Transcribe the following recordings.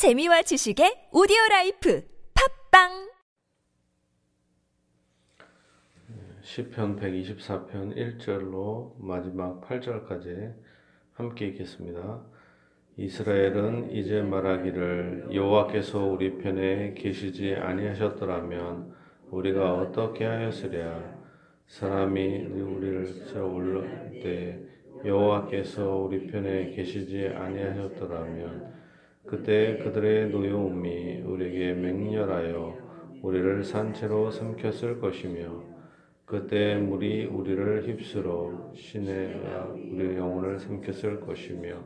재미와 지식의 오디오 라이프 팟빵 시편 124편 1절로 마지막 8절까지 함께 읽겠습니다. 이스라엘은 이제 말하기를 여호와께서 우리 편에 계시지 아니하셨더라면 우리가 어떻게 하였으랴 사람이 우리를 저올릴 때 여호와께서 우리 편에 계시지 아니하셨더라면 그때 그들의 노여움이 우리에게 맹렬하여 우리를 산채로 삼켰을 것이며 그때 물이 우리를 휩쓸어 시내 우리 영혼을 삼켰을 것이며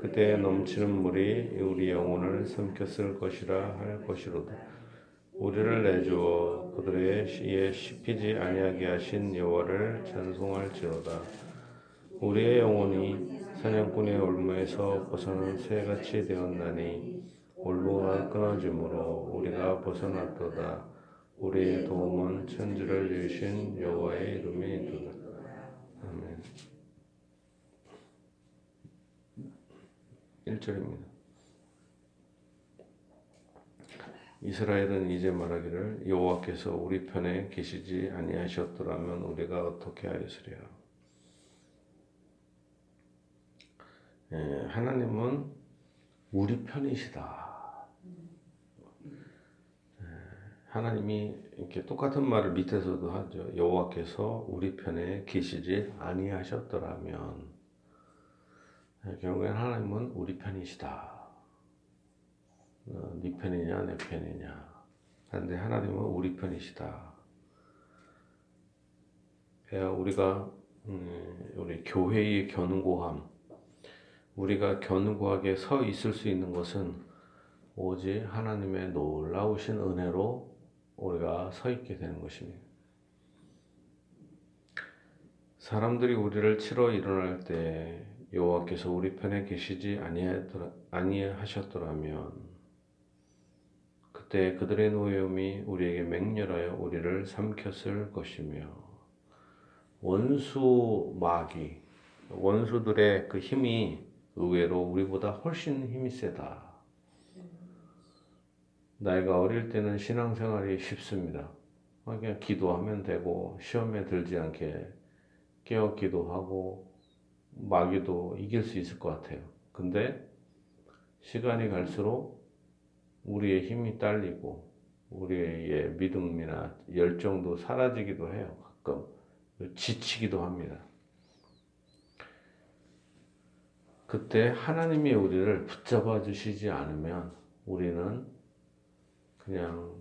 그때 넘치는 물이 우리 영혼을 삼켰을 것이라 할 것이로다. 우리를 내주어 그들의 시에 씹히지 아니하게 하신 여호와를 찬송할지로다. 우리의 영혼이 사냥꾼의 올무에서 벗어난 새같이 되었나니 올무가 끊어짐으로 우리가 벗어났도다. 우리의 도움은 천지를 지으신 여호와의 이름이도다. 아멘. 1절입니다. 이스라엘은 이제 말하기를 여호와께서 우리 편에 계시지 아니하셨더라면 우리가 어떻게 하였으랴. 하나님은 우리 편이시다. 예, 하나님이 이렇게 똑같은 말을 밑에서도 하죠. 여호와께서 우리 편에 계시지 아니하셨더라면 예, 결국엔 하나님은 우리 편이시다. 어, 네 편이냐 내 편이냐. 그런데 하나님은 우리 편이시다. 우리가 음, 우리 교회의 견고함, 우리가 견고하게 서 있을 수 있는 것은 오직 하나님의 놀라우신 은혜로 우리가 서 있게 되는 것입니다. 사람들이 우리를 치러 일어날 때 여호와께서 우리 편에 계시지 아니하셨더라면 그때 그들의 노여움이 우리에게 맹렬하여 우리를 삼켰을 것이며 원수 마귀 원수들의 그 힘이 의외로 우리보다 훨씬 힘이 세다. 나이가 어릴 때는 신앙생활이 쉽습니다. 그냥 기도하면 되고 시험에 들지 않게 깨어 기도하고 마귀도 이길 수 있을 것 같아요. 근데 시간이 갈수록 우리의 힘이 딸리고 우리의 믿음이나 열정도 사라지기도 해요. 가끔 지치기도 합니다. 그때 하나님이 우리를 붙잡아 주시지 않으면 우리는 그냥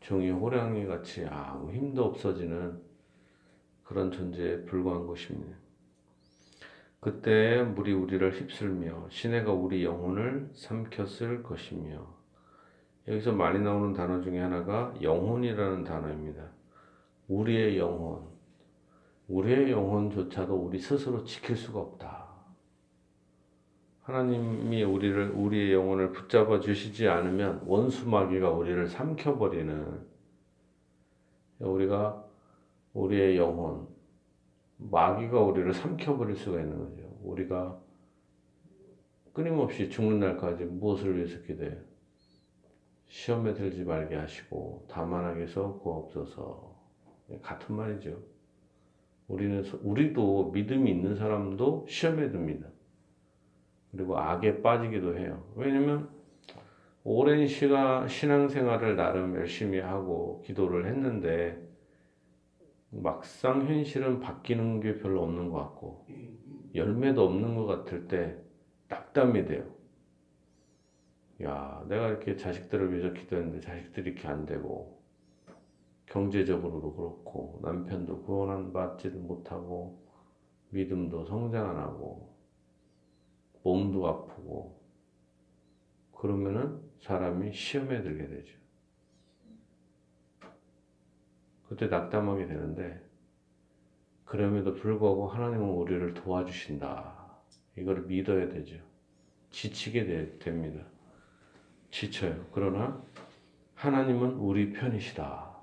종이 호랑이 같이 아무 힘도 없어지는 그런 존재에 불과한 것입니다. 그때 물이 우리를 휩쓸며 시내가 우리 영혼을 삼켰을 것이며 여기서 많이 나오는 단어 중에 하나가 영혼이라는 단어입니다. 우리의 영혼, 우리의 영혼조차도 우리 스스로 지킬 수가 없다. 하나님이 우리를 우리의 영혼을 붙잡아 주시지 않으면 원수 마귀가 우리를 삼켜 버리는 우리가 우리의 영혼 마귀가 우리를 삼켜 버릴 수가 있는 거죠. 우리가 끊임없이 죽는 날까지 무엇을 위해서 기도해요? 시험에 들지 말게 하시고 다만하게 해서 구없어서 같은 말이죠. 우리는 우리도 믿음이 있는 사람도 시험에 듭니다. 그리고 악에 빠지기도 해요. 왜냐면 오랜 시간 신앙생활을 나름 열심히 하고 기도를 했는데 막상 현실은 바뀌는 게 별로 없는 것 같고 열매도 없는 것 같을 때 낙담이 돼요. 야, 내가 이렇게 자식들을 위해서 기도했는데 자식들이 이렇게 안 되고 경제적으로도 그렇고 남편도 구원 받지도 못하고 믿음도 성장 안 하고 몸도 아프고 그러면은 사람이 시험에 들게 되죠. 그때 낙담하게 되는데 그럼에도 불구하고 하나님은 우리를 도와주신다. 이걸 믿어야 되죠. 지치게 되, 됩니다. 지쳐요. 그러나 하나님은 우리 편이시다.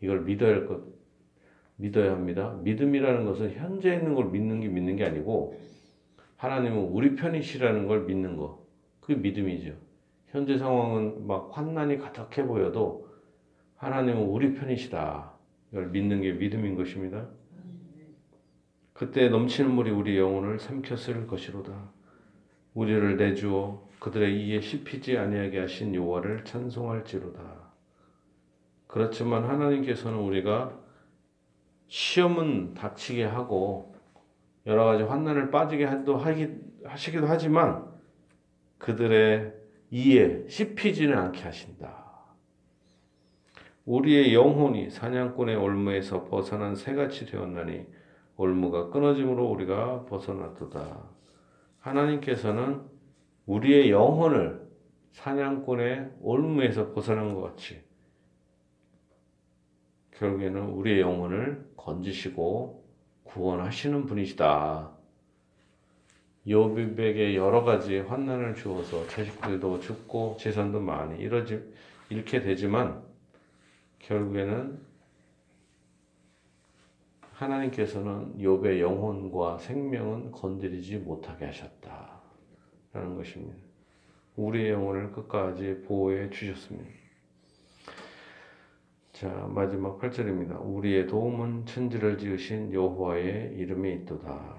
이걸 믿어야 할 것, 믿어야 합니다. 믿음이라는 것은 현재 있는 걸 믿는 게 믿는 게 아니고 하나님은 우리 편이시라는 걸 믿는 거. 그게 믿음이죠. 현재 상황은 막 환난이 가득해 보여도 하나님은 우리 편이시다. 이걸 믿는 게 믿음인 것입니다. 그때 넘치는 물이 우리 영혼을 삼켰을 것이로다. 우리를 내주어 그들의 이에 씹히지 아니하게 하신 여호와를 찬송할지로다. 그렇지만 하나님께서는 우리가 시험은 닥치게 하고 여러 가지 환난을 빠지게 하기도, 하기, 하시기도 하지만 그들의 이에 씹히지는 않게 하신다. 우리의 영혼이 사냥꾼의 올무에서 벗어난 새같이 되었나니 올무가 끊어짐으로 우리가 벗어났도다. 하나님께서는 우리의 영혼을 사냥꾼의 올무에서 벗어난 것 같이 결국에는 우리의 영혼을 건지시고 구원하시는 분이시다. 요비백에 여러 가지 환난을 주어서 자식들도 죽고 재산도 많이 잃어지, 잃게 되지만 결국에는 하나님께서는 욥의 영혼과 생명은 건드리지 못하게 하셨다라는 것입니다. 우리의 영혼을 끝까지 보호해 주셨습니다. 자, 마지막 8절입니다. 우리의 도움은 천지를 지으신 여호와의 이름에 있도다.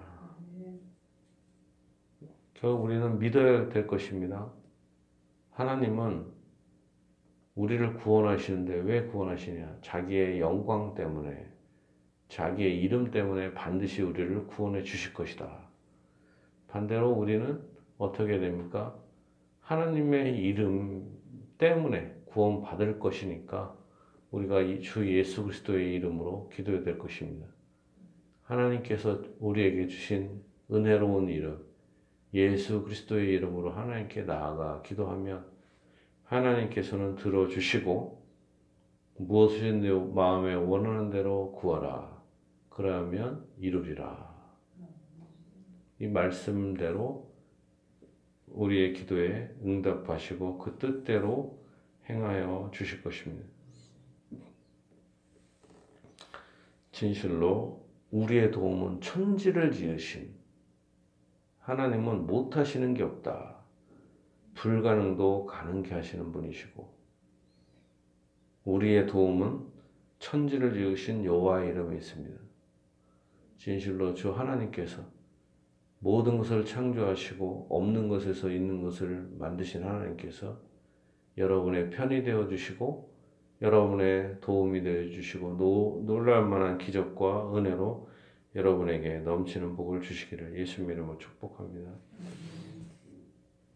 결국 우리는 믿어야 될 것입니다. 하나님은 우리를 구원하시는데 왜 구원하시냐? 자기의 영광 때문에, 자기의 이름 때문에 반드시 우리를 구원해 주실 것이다. 반대로 우리는 어떻게 됩니까? 하나님의 이름 때문에 구원받을 것이니까 우리가 주 예수 그리스도의 이름으로 기도해야 될 것입니다. 하나님께서 우리에게 주신 은혜로운 이름, 예수 그리스도의 이름으로 하나님께 나아가 기도하면 하나님께서는 들어주시고 무엇을 내 마음에 원하는 대로 구하라. 그러면 이루리라. 이 말씀대로 우리의 기도에 응답하시고 그 뜻대로 행하여 주실 것입니다. 진실로 우리의 도움은 천지를 지으신 하나님은 못하시는 게 없다. 불가능도 가능케 하시는 분이시고 우리의 도움은 천지를 지으신 여호와의 이름에 있습니다. 진실로 주 하나님께서 모든 것을 창조하시고 없는 것에서 있는 것을 만드신 하나님께서 여러분의 편이 되어 주시고 여러분의 도움이 되어 주시고 놀랄 만한 기적과 은혜로 여러분에게 넘치는 복을 주시기를 예수님 이름으로 축복합니다.